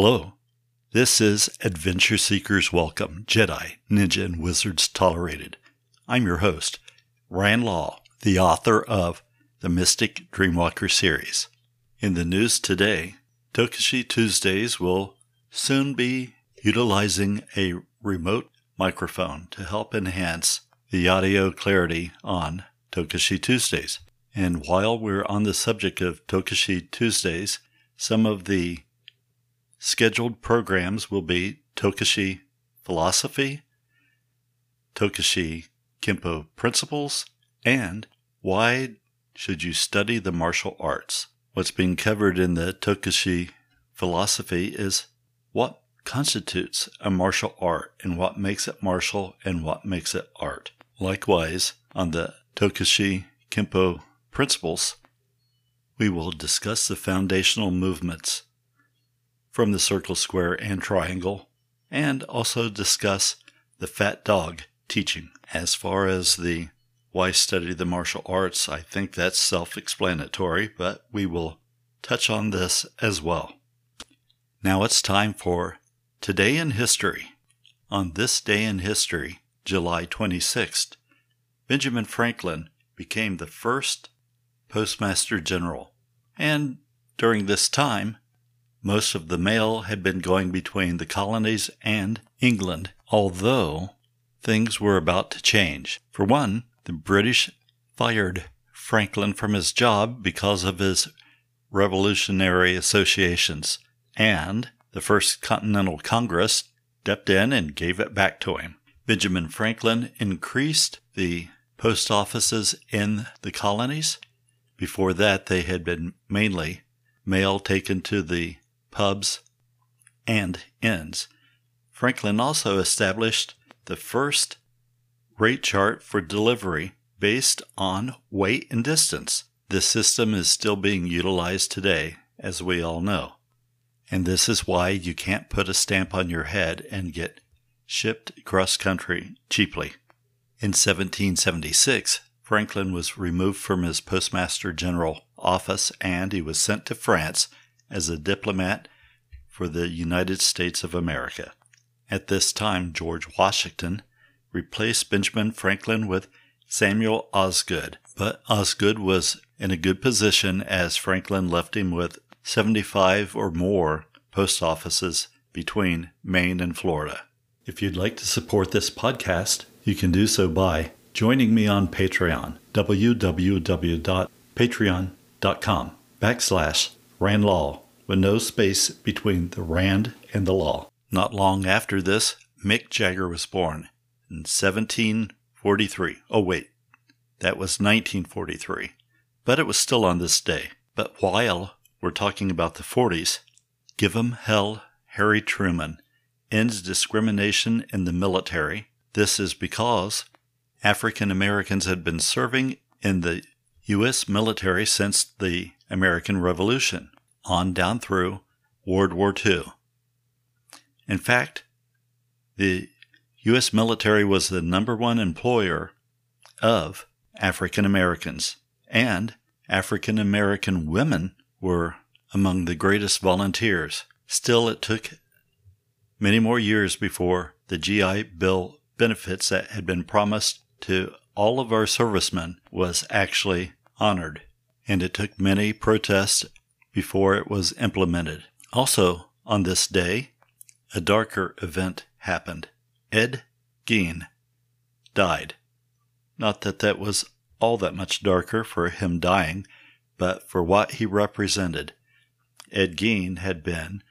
Hello. This is Adventure Seekers Welcome Jedi, Ninja, and Wizards Tolerated. I'm your host, Rand Law, the author of the Mystic Dreamwalker series. In the news today, Tokashi Tuesdays will soon be utilizing a remote microphone to help enhance the audio clarity on Tokashi Tuesdays. And while we're on the subject of Tokashi Tuesdays, some of the scheduled programs will be Tokashi Philosophy, Tokashi Kempo Principles, and Why Should You Study the Martial Arts? What's being covered in the Tokashi Philosophy is what constitutes a martial art and what makes it martial and what makes it art. Likewise, on the Tokashi Kempo principles, we will discuss the foundational movements from the circle, square, and triangle, and also discuss the fat dog teaching. As far as the why study the martial arts, I think that's self explanatory, but we will touch on this as well. Now it's time for Today in History. On this day in history, July 26th, Benjamin Franklin became the first Postmaster General. And during this time, most of the mail had been going between the colonies and England, although things were about to change. For one, the British fired Franklin from his job because of his revolutionary associations, and the First Continental Congress stepped in and gave it back to him. Benjamin Franklin increased the post offices in the colonies before that, they had been mainly mail taken to the pubs and inns. Franklin also established the first rate chart for delivery based on weight and distance. This system is still being utilized today, as we all know. And this is why you can't put a stamp on your head and get shipped cross country cheaply. In 1776, Franklin was removed from his postmaster general office and he was sent to France as a diplomat for the United States of America. At this time, George Washington replaced Benjamin Franklin with Samuel Osgood, but Osgood was in a good position as Franklin left him with 75 or more post offices between Maine and Florida. If you'd like to support this podcast, you can do so by joining me on Patreon, www.patreon.com backslash randlaw with no space between the rand and the law. Not long after this, Mick Jagger was born in 1743. Oh, wait, that was 1943, but it was still on this day. But while we're talking about the 40s, give 'em hell Harry Truman ends discrimination in the military. This is because African Americans had been serving in the U.S. military since the American Revolution, on down through World War II. In fact, the U.S. military was the number one employer of African Americans, and African American women were among the greatest volunteers. Still, it took many more years before the GI Bill benefits that had been promised to all of our servicemen was actually honored, and it took many protests before it was implemented. Also, on this day, a darker event happened. Ed Gein died. Not that that was all that much darker for him dying, but for what he represented. Ed Gein had been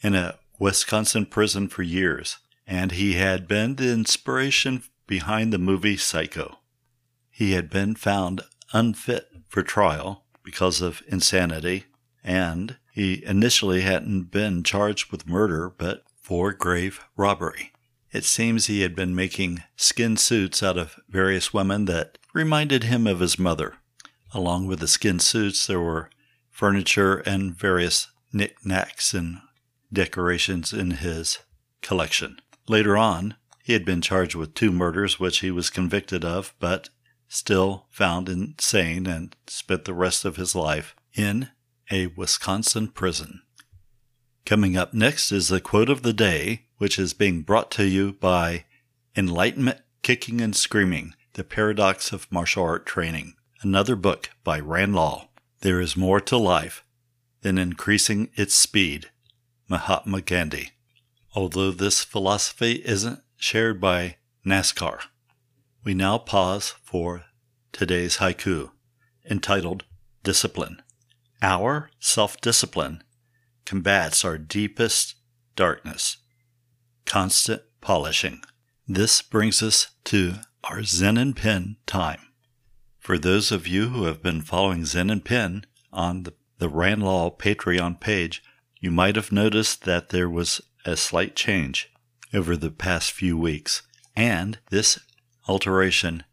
in a Wisconsin prison for years, and he had been the inspiration behind the movie Psycho. He had been found unfit for trial because of insanity, and he initially hadn't been charged with murder but for grave robbery. It seems he had been making skin suits out of various women that reminded him of his mother. Along with the skin suits, there were furniture and various knickknacks and decorations in his collection. Later on, he had been charged with two murders, which he was convicted of, but still found insane and spent the rest of his life in a Wisconsin prison. Coming up next is the quote of the day, which is being brought to you by Enlightenment Kicking and Screaming The Paradox of Martial Art Training, another book by Rand Law. There is more to life than increasing its speed. Mahatma Gandhi. Although this philosophy isn't shared by NASCAR, we now pause for today's haiku entitled Discipline. Our self discipline combats our deepest darkness, constant polishing. This brings us to our Zen and Pen time. For those of you who have been following Zen and Pen on the, the Patreon page, you might have noticed that there was a slight change over the past few weeks, and this alteration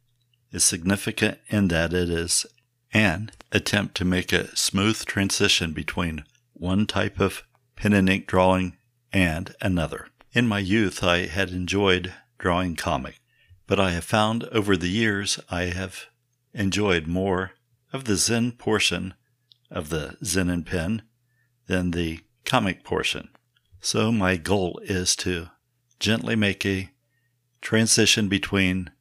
is significant in that it is an attempt to make a smooth transition between one type of pen and ink drawing and another. In my youth, I had enjoyed drawing comic, but I have found over the years I have enjoyed more of the Zen portion of the Zen and pen than the comic portion. So my goal is to gently make a transition between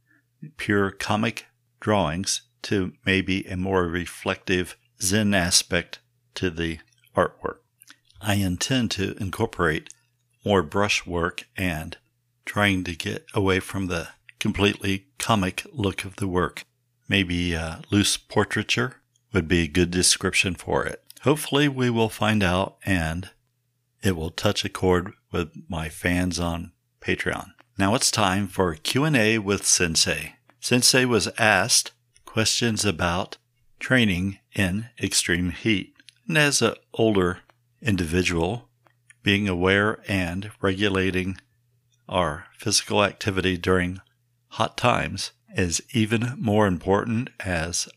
pure comic drawings to maybe a more reflective Zen aspect to the artwork. I intend to incorporate more brushwork and trying to get away from the completely comic look of the work. Maybe uh, loose portraiture would be a good description for it. Hopefully we will find out and it will touch a chord with my fans on Patreon. Now it's time for Q&A with Sensei. Sensei was asked questions about training in extreme heat. And as an older individual, being aware and regulating our physical activity during hot times is even more important as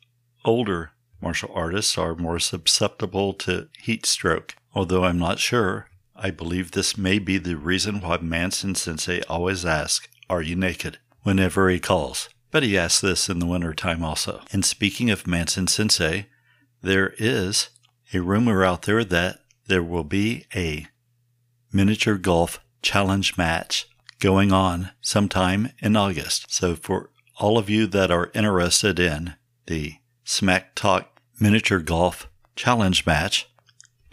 older martial artists are more susceptible to heat stroke. Although I'm not sure, I believe this may be the reason why Manson Sensei always asks, Are you naked? whenever he calls. But he asks this in the winter time also. And speaking of Manson Sensei, there is a rumor out there that there will be a miniature golf challenge match going on sometime in August. So for all of you that are interested in the Smack Talk miniature golf challenge match,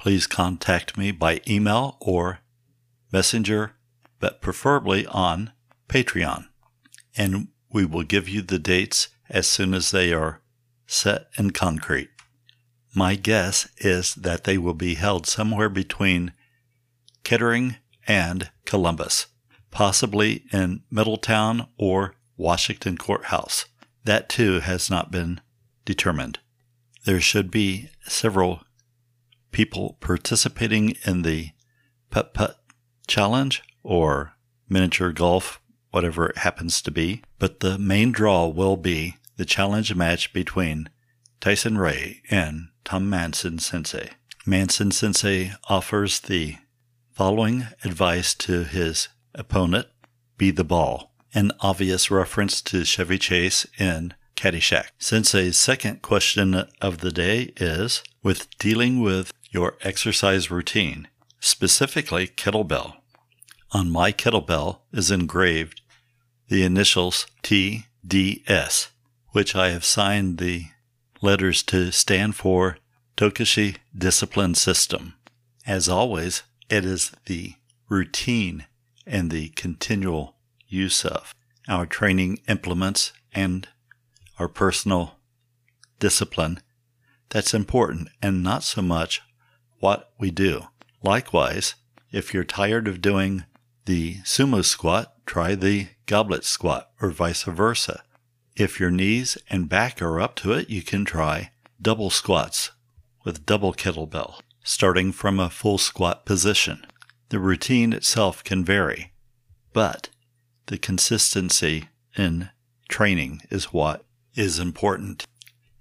please contact me by email or messenger, but preferably on Patreon. And we will give you the dates as soon as they are set in concrete. My guess is that they will be held somewhere between Kettering and Columbus, possibly in Middletown or Washington Courthouse. That too has not been determined. There should be several people participating in the putt putt challenge or miniature golf, whatever it happens to be. But the main draw will be the challenge match between Tyson Ray and Tom Manson Sensei. Manson Sensei offers the following advice to his opponent be the ball, an obvious reference to Chevy Chase in Caddyshack. Sensei's second question of the day is with dealing with your exercise routine, specifically kettlebell. On my kettlebell is engraved the initials TDS, which I have signed the letters to stand for Tokushi Discipline System. As always, it is the routine and the continual use of our training implements and our personal discipline that's important and not so much what we do. Likewise, if you're tired of doing the sumo squat, try the goblet squat or vice versa. If your knees and back are up to it, you can try double squats with double kettlebell, starting from a full squat position. The routine itself can vary, but the consistency in training is what is important.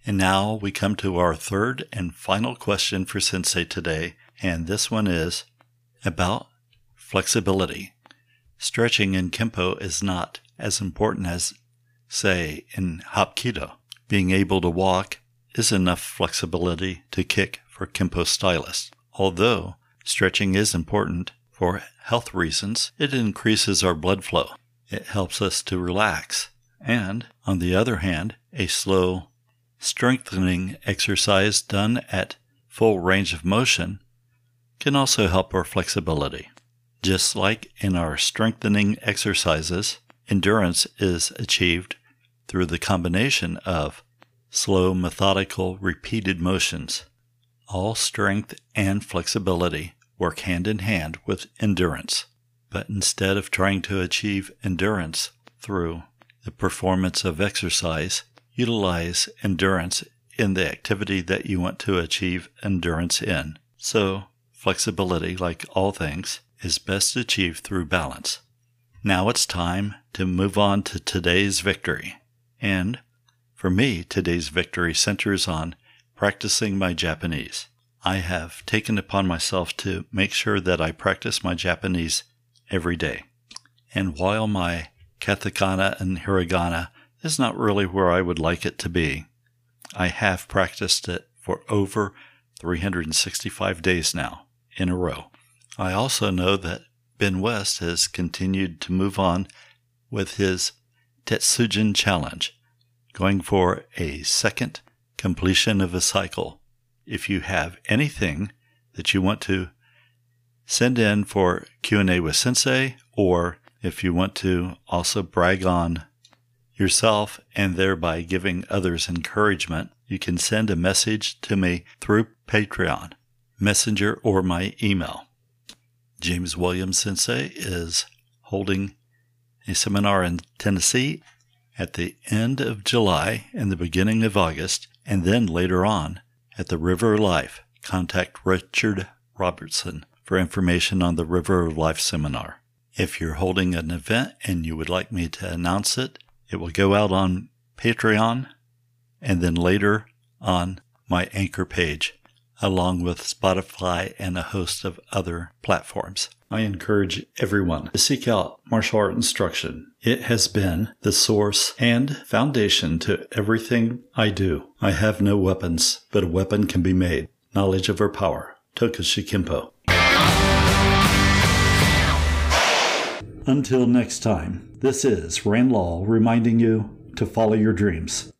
And now we come to our third and final question for Sensei today, and this one is about flexibility. Stretching in Kempo is not as important as, say, in Hapkido. Being able to walk is enough flexibility to kick for Kempo stylists, although Stretching is important for health reasons. It increases our blood flow. It helps us to relax. And on the other hand, a slow strengthening exercise done at full range of motion can also help our flexibility. Just like in our strengthening exercises, endurance is achieved through the combination of slow, methodical, repeated motions. All strength and flexibility work hand in hand with endurance. But instead of trying to achieve endurance through the performance of exercise, utilize endurance in the activity that you want to achieve endurance in. So, flexibility, like all things, is best achieved through balance. Now it's time to move on to today's victory. And for me, today's victory centers on practicing my Japanese. I have taken upon myself to make sure that I practice my Japanese every day. And while my katakana and hiragana is not really where I would like it to be, I have practiced it for over 365 days now in a row. I also know that Ben West has continued to move on with his Tetsujin Challenge, going for a second completion of a cycle. If you have anything that you want to send in for Q&A with Sensei or if you want to also brag on yourself and thereby giving others encouragement, you can send a message to me through Patreon, Messenger, or my email. James Williams Sensei is holding a seminar in Tennessee at the end of July and the beginning of August, and then later on at the River of Life. Contact Richard Robertson for information on the River of Life seminar. If you're holding an event and you would like me to announce it, it will go out on Patreon and then later on my anchor page along with Spotify and a host of other platforms. I encourage everyone to seek out martial art instruction. It has been the source and foundation to everything I do. I have no weapons, but a weapon can be made. Knowledge over power. Tokushi Kempo. Until next time, this is Rand Law reminding you to follow your dreams.